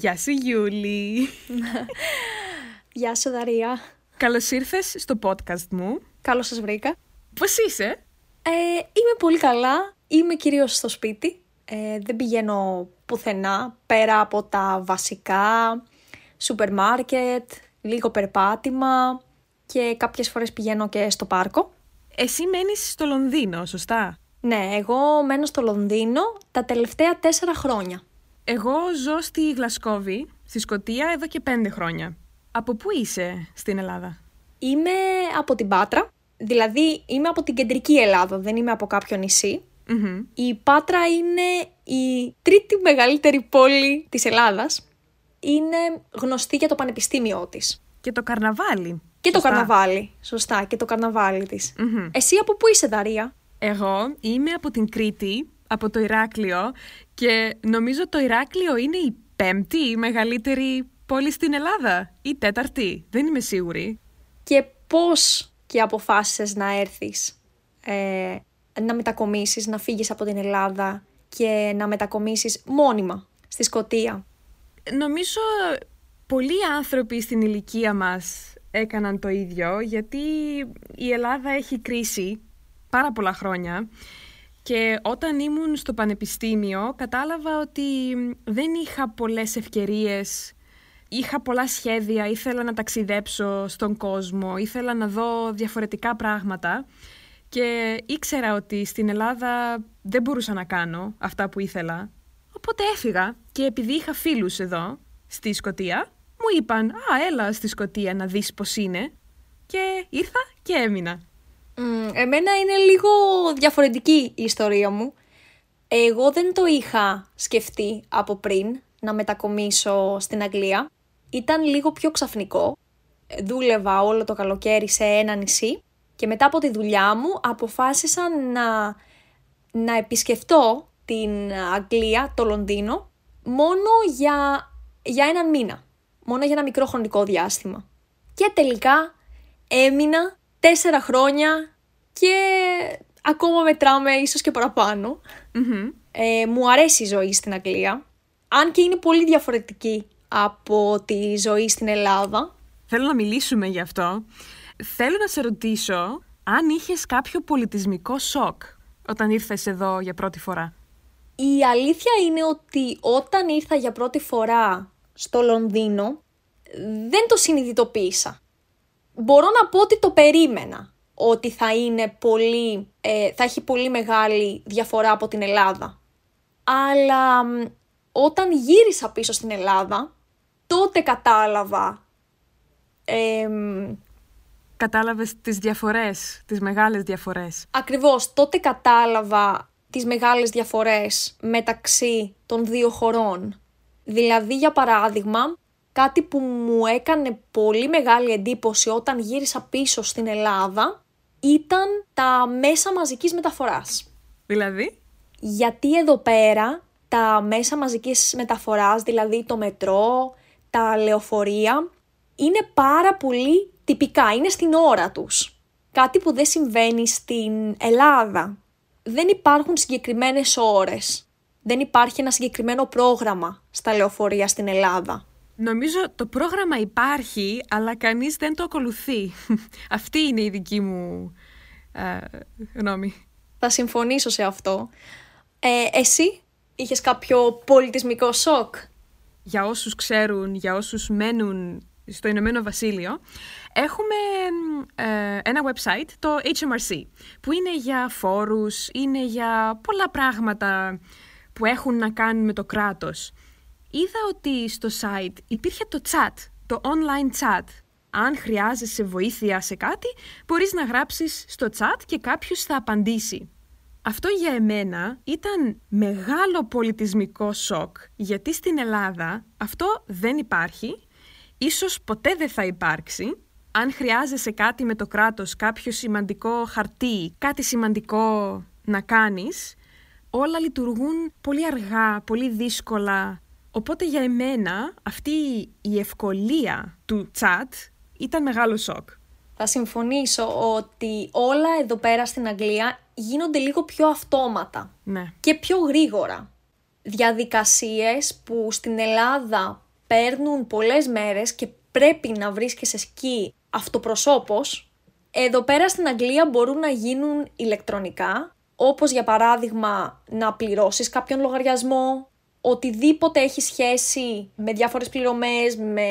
Γεια σου Γιούλη. Γεια σου Δαρία. Καλώς ήρθες στο podcast μου. Καλώς σας βρήκα. Πώς είσαι; Ε, είμαι πολύ καλά. Είμαι κυρίως στο σπίτι. Ε, δεν πηγαίνω πουθενά πέρα από τα βασικά, σούπερ μάρκετ, λίγο περπάτημα και κάποιες φορές πηγαίνω και στο πάρκο. Εσύ μένεις στο Λονδίνο, σωστά; Ναι, εγώ μένω στο Λονδίνο τα τελευταία τέσσερα χρόνια. Εγώ ζω στη Γλασκόβη, στη Σκωτία, εδώ και πέντε χρόνια. Από πού είσαι στην Ελλάδα; Είμαι από την Πάτρα, δηλαδή είμαι από την κεντρική Ελλάδα, δεν είμαι από κάποιο νησί. Μμμ. Η Πάτρα είναι η τρίτη μεγαλύτερη πόλη της Ελλάδας. Είναι γνωστή για το πανεπιστήμιό της. Και το καρναβάλι. Και το σωστά; καρναβάλι. Σωστά, και το καρναβάλι της. Μμμ. Εσύ από πού είσαι, Δαρία; Εγώ είμαι από την Κρήτη, από το Ηράκλειο και νομίζω το Ηράκλειο είναι η πέμπτη μεγαλύτερη πόλη στην Ελλάδα ή τέταρτη, δεν είμαι σίγουρη. Και πώς και αποφάσισες να έρθεις, ε, να μετακομίσεις, να φύγεις από την Ελλάδα και να μετακομίσεις μόνιμα στη Σκωτία; Νομίζω πολλοί άνθρωποι στην ηλικία μας έκαναν το ίδιο γιατί η Ελλάδα έχει κρίση πάρα πολλά χρόνια και όταν ήμουν στο πανεπιστήμιο κατάλαβα ότι δεν είχα πολλές ευκαιρίες Είχα πολλά σχέδια, ήθελα να ταξιδέψω στον κόσμο, ήθελα να δω διαφορετικά πράγματα και ήξερα ότι στην Ελλάδα δεν μπορούσα να κάνω αυτά που ήθελα. Οπότε έφυγα και επειδή είχα φίλους εδώ, στη Σκωτία, μου είπαν «Α, έλα στη Σκωτία να δεις πώς είναι» και ήρθα και έμεινα. Μμ, εμένα είναι λίγο διαφορετική η ιστορία μου. Εγώ δεν το είχα σκεφτεί από πριν να μετακομίσω στην Αγγλία. Ήταν λίγο πιο ξαφνικό. Δούλευα όλο το καλοκαίρι σε ένα νησί και μετά από τη δουλειά μου αποφάσισα να, να επισκεφτώ την Αγγλία, το Λονδίνο, μόνο για, για έναν μήνα. Μόνο για ένα μικρό χρονικό διάστημα. Και τελικά έμεινα τέσσερα χρόνια και ακόμα μετράμε ίσως και παραπάνω. Μμμ. Ε, μου αρέσει η ζωή στην Αγγλία, αν και είναι πολύ διαφορετική από τη ζωή στην Ελλάδα. Θέλω να μιλήσουμε γι' αυτό. Θέλω να σε ρωτήσω αν είχες κάποιο πολιτισμικό σοκ όταν ήρθες εδώ για πρώτη φορά. Η αλήθεια είναι ότι όταν ήρθα για πρώτη φορά στο Λονδίνο, δεν το συνειδητοποίησα. Μπορώ να πω ότι το περίμενα ότι θα, είναι πολύ, ε, θα έχει πολύ μεγάλη διαφορά από την Ελλάδα. Αλλά μ, όταν γύρισα πίσω στην Ελλάδα, τότε κατάλαβα εμ, Κατάλαβες τις διαφορές, τις μεγάλες διαφορές. Ακριβώς, τότε κατάλαβα τις μεγάλες διαφορές μεταξύ των δύο χωρών. Δηλαδή, για παράδειγμα, κάτι που μου έκανε πολύ μεγάλη εντύπωση όταν γύρισα πίσω στην Ελλάδα ήταν τα μέσα μαζικής μεταφοράς. Δηλαδή, Γιατί εδώ πέρα τα μέσα μαζικής μεταφοράς, δηλαδή το μετρό, τα λεωφορεία, είναι πάρα πολύ τυπικά, είναι στην ώρα τους. Κάτι που δεν συμβαίνει στην Ελλάδα. Δεν υπάρχουν συγκεκριμένες ώρες. Δεν υπάρχει ένα συγκεκριμένο πρόγραμμα στα λεωφορεία στην Ελλάδα. Νομίζω το πρόγραμμα υπάρχει, αλλά κανείς δεν το ακολουθεί. Αυτή είναι η δική μου ε, γνώμη. Θα συμφωνήσω σε αυτό. Ε, εσύ είχες κάποιο πολιτισμικό σοκ; Για όσους ξέρουν, για όσους μένουν στο Ηνωμένο Βασίλειο, έχουμε ε, ένα website, το HMRC, που είναι για φόρους, είναι για πολλά πράγματα που έχουν να κάνουν με το κράτος. Είδα ότι στο site υπήρχε το chat, το online chat. Αν χρειάζεσαι βοήθεια σε κάτι, μπορείς να γράψεις στο chat και κάποιος θα απαντήσει. Αυτό για εμένα ήταν μεγάλο πολιτισμικό σοκ, γιατί στην Ελλάδα αυτό δεν υπάρχει, ίσως ποτέ δεν θα υπάρξει. Αν χρειάζεσαι κάτι με το κράτος, κάποιο σημαντικό χαρτί, κάτι σημαντικό να κάνεις, όλα λειτουργούν πολύ αργά, πολύ δύσκολα. Οπότε για εμένα αυτή η ευκολία του chat ήταν μεγάλο σοκ. Θα συμφωνήσω ότι όλα εδώ πέρα στην Αγγλία γίνονται λίγο πιο αυτόματα Ναι. και πιο γρήγορα. Διαδικασίες που στην Ελλάδα παίρνουν πολλές μέρες και πρέπει να βρίσκεσαι σκι αυτοπροσώπος, εδώ πέρα στην Αγγλία μπορούν να γίνουν ηλεκτρονικά, όπως για παράδειγμα να πληρώσεις κάποιον λογαριασμό, οτιδήποτε έχει σχέση με διάφορες πληρωμές, με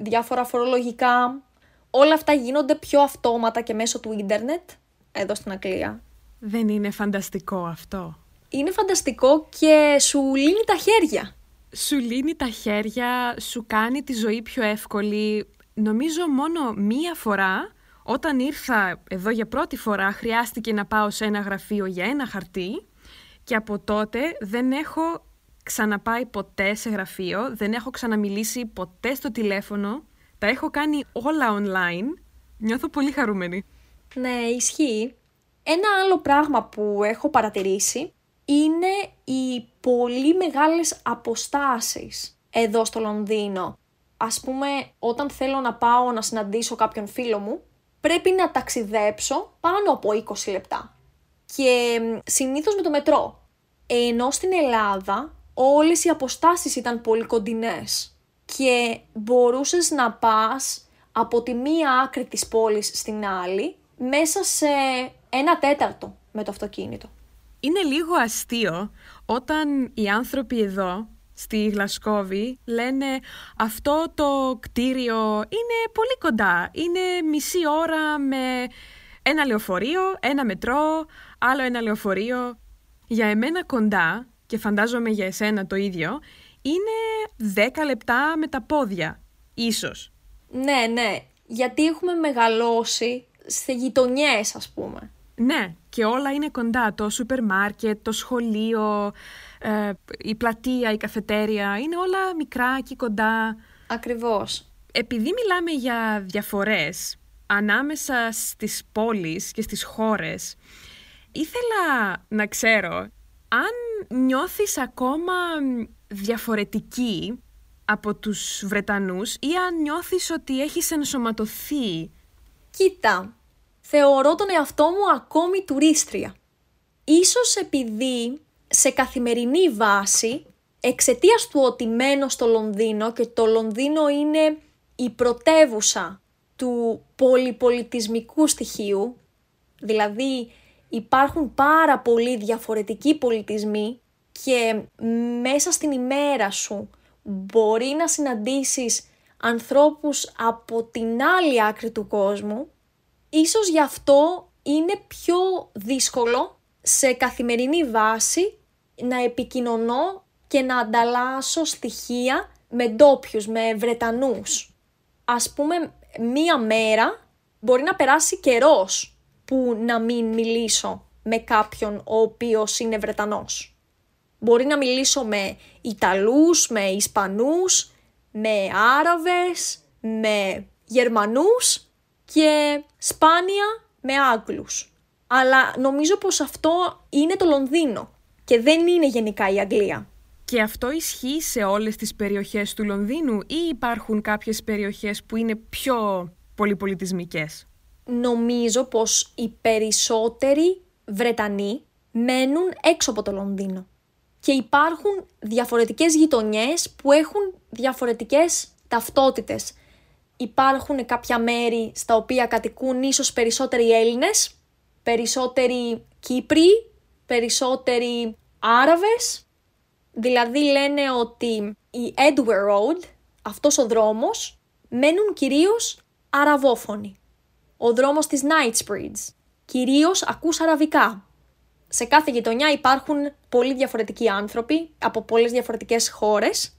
διάφορα φορολογικά. Όλα αυτά γίνονται πιο αυτόματα και μέσω του ίντερνετ, εδώ στην Αγγλία. Δεν είναι φανταστικό αυτό; Είναι φανταστικό και σου λύνει τα χέρια. Σου λύνει τα χέρια, σου κάνει τη ζωή πιο εύκολη. Νομίζω μόνο μία φορά, όταν ήρθα εδώ για πρώτη φορά, χρειάστηκε να πάω σε ένα γραφείο για ένα χαρτί και από τότε δεν έχω ξαναπάει ποτέ σε γραφείο, δεν έχω ξαναμιλήσει ποτέ στο τηλέφωνο, τα έχω κάνει όλα online. Νιώθω πολύ χαρούμενη. Ναι, ισχύει. Ένα άλλο πράγμα που έχω παρατηρήσει είναι οι πολύ μεγάλες αποστάσεις εδώ στο Λονδίνο. Ας πούμε, όταν θέλω να πάω να συναντήσω κάποιον φίλο μου, πρέπει να ταξιδέψω πάνω από 20 λεπτά. Και συνήθως με το μετρό. Ενώ στην Ελλάδα όλες οι αποστάσεις ήταν πολύ κοντινές και μπορούσες να πας από τη μία άκρη της πόλης στην άλλη μέσα σε ένα τέταρτο με το αυτοκίνητο. Είναι λίγο αστείο όταν οι άνθρωποι εδώ στη Γλασκόβη λένε αυτό το κτίριο είναι πολύ κοντά, είναι μισή ώρα με ένα λεωφορείο, ένα μετρό, άλλο ένα λεωφορείο. Για εμένα κοντά, και φαντάζομαι για εσένα το ίδιο, είναι 10 λεπτά με τα πόδια, ίσως. Ναι, ναι, γιατί έχουμε μεγαλώσει σε γειτονιές ας πούμε. Ναι, και όλα είναι κοντά. Το σούπερ μάρκετ, το σχολείο, ε, η πλατεία, η καφετέρια. Είναι όλα μικρά και κοντά. Ακριβώς. Επειδή μιλάμε για διαφορές ανάμεσα στις πόλεις και στις χώρες, ήθελα να ξέρω αν νιώθεις ακόμα διαφορετική από τους Βρετανούς ή αν νιώθεις ότι έχεις ενσωματωθεί; Κοίτα, θεωρώ τον εαυτό μου ακόμη τουρίστρια. Ίσως επειδή σε καθημερινή βάση, εξαιτίας του ότι μένω στο Λονδίνο και το Λονδίνο είναι η πρωτεύουσα του πολυπολιτισμικού στοιχείου, δηλαδή υπάρχουν πάρα πολλοί διαφορετικοί πολιτισμοί και μέσα στην ημέρα σου μπορεί να συναντήσεις ανθρώπους από την άλλη άκρη του κόσμου Ίσως γι' αυτό είναι πιο δύσκολο σε καθημερινή βάση να επικοινωνώ και να ανταλλάσσω στοιχεία με ντόπιους, με Βρετανούς. Ας πούμε, μία μέρα μπορεί να περάσει καιρός που να μην μιλήσω με κάποιον ο οποίος είναι Βρετανός. Μπορεί να μιλήσω με Ιταλούς, με Ισπανούς, με Άραβες, με Γερμανούς και σπάνια με Άγγλους. Αλλά νομίζω πως αυτό είναι το Λονδίνο και δεν είναι γενικά η Αγγλία. Και αυτό ισχύει σε όλες τις περιοχές του Λονδίνου ή υπάρχουν κάποιες περιοχές που είναι πιο πολυπολιτισμικές; Νομίζω πως οι περισσότεροι Βρετανοί μένουν έξω από το Λονδίνο. Και υπάρχουν διαφορετικές γειτονιές που έχουν διαφορετικές ταυτότητες υπάρχουν κάποια μέρη στα οποία κατοικούν ίσως περισσότεροι Έλληνες, περισσότεροι Κύπροι, περισσότεροι Άραβες. Δηλαδή λένε ότι η Edward Road, αυτός ο δρόμος, μένουν κυρίως αραβόφωνοι. Ο δρόμος της Knightsbridge, κυρίως ακούς αραβικά. Σε κάθε γειτονιά υπάρχουν πολύ διαφορετικοί άνθρωποι από πολλές διαφορετικές χώρες,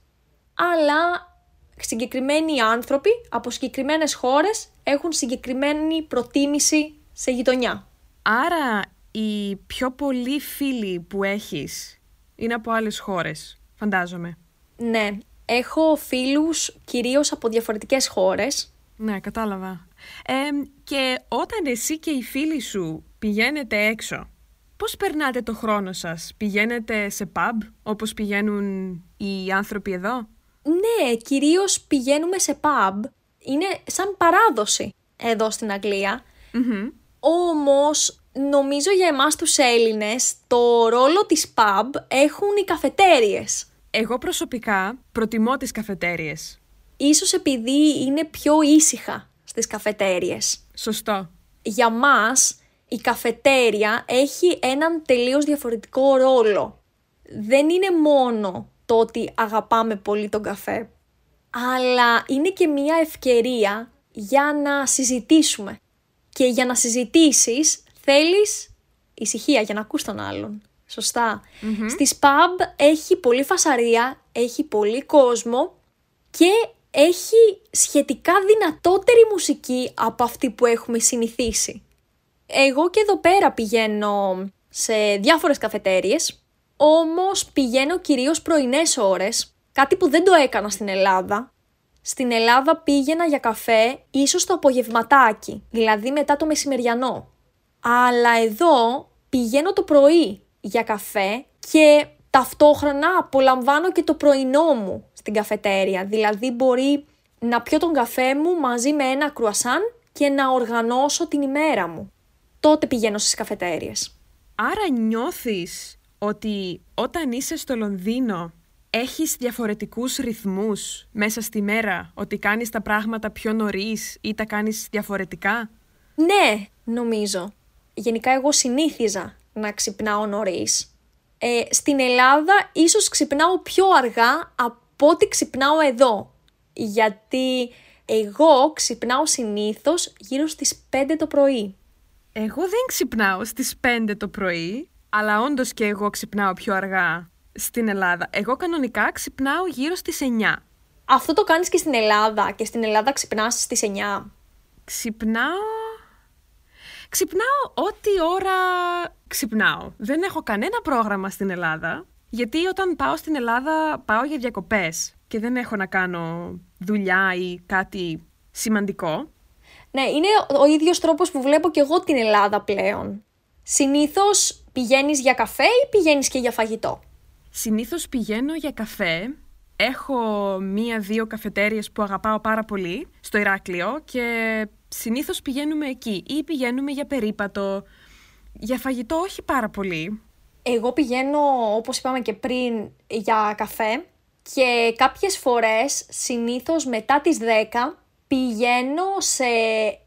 αλλά συγκεκριμένοι άνθρωποι από συγκεκριμένες χώρες έχουν συγκεκριμένη προτίμηση σε γειτονιά. Άρα οι πιο πολλοί φίλοι που έχεις είναι από άλλες χώρες, φαντάζομαι. Ναι, έχω φίλους κυρίως από διαφορετικές χώρες. Ναι, κατάλαβα. Και όταν εσύ και οι φίλοι σου πηγαίνετε έξω, πώς περνάτε το χρόνο σας, πηγαίνετε σε pub όπως πηγαίνουν οι άνθρωποι εδώ; Ναι, κυρίως πηγαίνουμε σε pub. Είναι σαν παράδοση εδώ στην αγγλια mm Όμως, νομίζω για εμάς τους Έλληνες, το ρόλο της pub έχουν οι καφετέριες. Εγώ προσωπικά προτιμώ τις καφετέριες. Ίσως επειδή είναι πιο ήσυχα στις καφετέριες. Σωστό. Για μας η καφετέρια έχει έναν τελείως διαφορετικό ρόλο. Δεν είναι μόνο το ότι αγαπάμε πολύ τον καφέ, αλλά είναι και μια ευκαιρία για να συζητήσουμε. Και για να συζητήσεις θέλεις ησυχία για να ακούς τον άλλον. Σωστά. Στις pub έχει πολύ φασαρία, έχει πολύ κόσμο και έχει σχετικά δυνατότερη μουσική από αυτή που έχουμε συνηθίσει. Εγώ και εδώ πέρα πηγαίνω σε διάφορες καφετέριες, όμως πηγαίνω κυρίως πρωινές ώρες, κάτι που δεν το έκανα στην Ελλάδα. Στην Ελλάδα πήγαινα για καφέ ίσως το απογευματάκι, δηλαδή μετά το μεσημεριανό. Αλλά εδώ πηγαίνω το πρωί για καφέ και ταυτόχρονα απολαμβάνω και το πρωινό μου στην καφετέρια. Δηλαδή μπορεί να πιω τον καφέ μου μαζί με ένα κρουασάν και να οργανώσω την ημέρα μου. Τότε πηγαίνω στις καφετέριες. Άρα νιώθεις ότι όταν είσαι στο Λονδίνο έχεις διαφορετικούς ρυθμούς μέσα στη μέρα, ότι κάνεις τα πράγματα πιο νωρίς ή τα κάνεις διαφορετικά; Ναι, νομίζω. Γενικά εγώ συνήθιζα να ξυπνάω νωρίς. Ε, στην Ελλάδα ίσως ξυπνάω πιο αργά από ό,τι ξυπνάω εδώ. Γιατί εγώ ξυπνάω συνήθως γύρω στις 5 το πρωί. Εγώ δεν ξυπνάω στις 5 το πρωί, αλλά όντως και εγώ ξυπνάω πιο αργά στην Ελλάδα. Εγώ κανονικά ξυπνάω γύρω στις 9. Αυτό το κάνεις και στην Ελλάδα και στην Ελλάδα ξυπνάς στις 9. Ξυπνάω... Ξυπνάω ό,τι ώρα ξυπνάω. Δεν έχω κανένα πρόγραμμα στην Ελλάδα, γιατί όταν πάω στην Ελλάδα πάω για διακοπές και δεν έχω να κάνω δουλειά ή κάτι σημαντικό. Ναι, είναι ο ίδιος τρόπος που βλέπω και εγώ την Ελλάδα πλέον. Συνήθως πηγαίνεις για καφέ ή πηγαίνεις και για φαγητό; Συνήθως πηγαίνω για καφέ. Έχω μία-δύο καφετέριες που αγαπάω πάρα πολύ στο Ηράκλειο και συνήθως πηγαίνουμε εκεί ή πηγαίνουμε για περίπατο. Για φαγητό όχι πάρα πολύ. Εγώ πηγαίνω, όπως είπαμε και πριν, για καφέ και κάποιες φορές, συνήθως μετά τις 10, πηγαίνω σε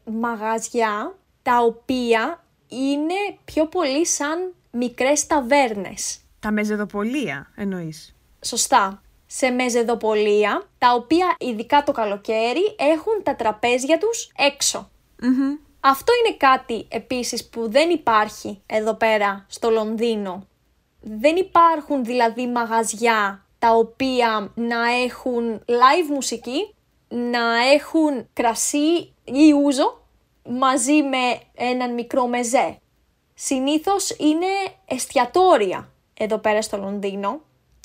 μαγαζιά τα οποία είναι πιο πολύ σαν μικρές ταβέρνες. Τα μεζεδοπολία εννοείς. Σωστά. Σε μεζεδοπολία, τα οποία ειδικά το καλοκαίρι έχουν τα τραπέζια τους έξω. Αυτό είναι κάτι επίσης που δεν υπάρχει εδώ πέρα στο Λονδίνο. Δεν υπάρχουν δηλαδή μαγαζιά τα οποία να έχουν live μουσική, να έχουν κρασί ή ούζο μαζί με έναν μικρό μεζέ. Συνήθως είναι εστιατόρια εδώ πέρα στο Λονδίνο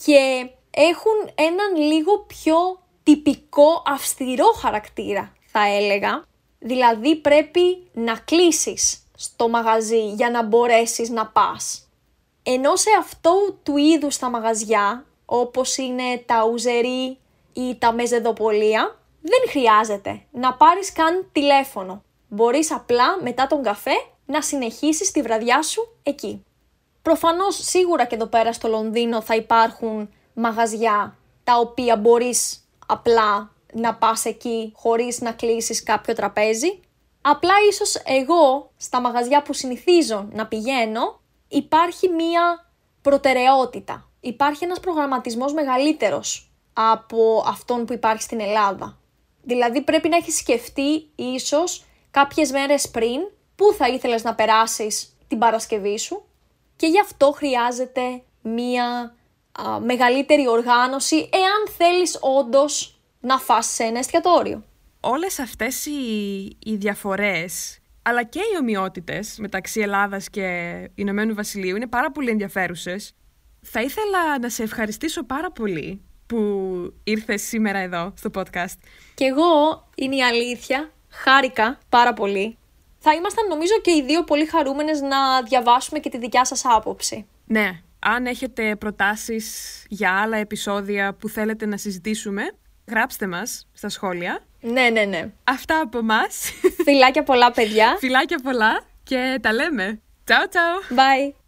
και έχουν έναν λίγο πιο τυπικό αυστηρό χαρακτήρα θα έλεγα. Δηλαδή πρέπει να κλείσεις στο μαγαζί για να μπορέσεις να πας. Ενώ σε αυτό του είδους τα μαγαζιά, όπως είναι τα ουζερί ή τα μεζεδοπολία, δεν χρειάζεται να πάρεις καν τηλέφωνο. Μπορείς απλά μετά τον καφέ να συνεχίσεις τη βραδιά σου εκεί. Προφανώς σίγουρα και εδώ πέρα στο Λονδίνο θα υπάρχουν μαγαζιά τα οποία μπορείς απλά να πας εκεί χωρίς να κλείσεις κάποιο τραπέζι. Απλά ίσως εγώ στα μαγαζιά που συνηθίζω να πηγαίνω υπάρχει μία προτεραιότητα. Υπάρχει ένας προγραμματισμός μεγαλύτερος από αυτόν που υπάρχει στην Ελλάδα. Δηλαδή πρέπει να έχεις σκεφτεί ίσως κάποιες μέρες πριν πού θα ήθελες να περάσεις την Παρασκευή σου και γι' αυτό χρειάζεται μία μεγαλύτερη οργάνωση εάν θέλεις όντως να φας σε ένα εστιατόριο. Όλες αυτές οι, οι διαφορές αλλά και οι ομοιότητες μεταξύ Ελλάδας και Ηνωμένου Βασιλείου είναι πάρα πολύ ενδιαφέρουσες. Θα ήθελα να σε ευχαριστήσω πάρα πολύ που ήρθες σήμερα εδώ στο podcast. Και εγώ είναι η αλήθεια. Χάρηκα πάρα πολύ. Θα ήμασταν νομίζω και οι δύο πολύ χαρούμενες να διαβάσουμε και τη δικιά σας άποψη. Ναι, αν έχετε προτάσεις για άλλα επεισόδια που θέλετε να συζητήσουμε, γράψτε μας στα σχόλια. Ναι, ναι, ναι. Αυτά από μας. Φιλάκια πολλά, παιδιά. Φιλάκια πολλά και τα λέμε. Ciao, ciao. Bye.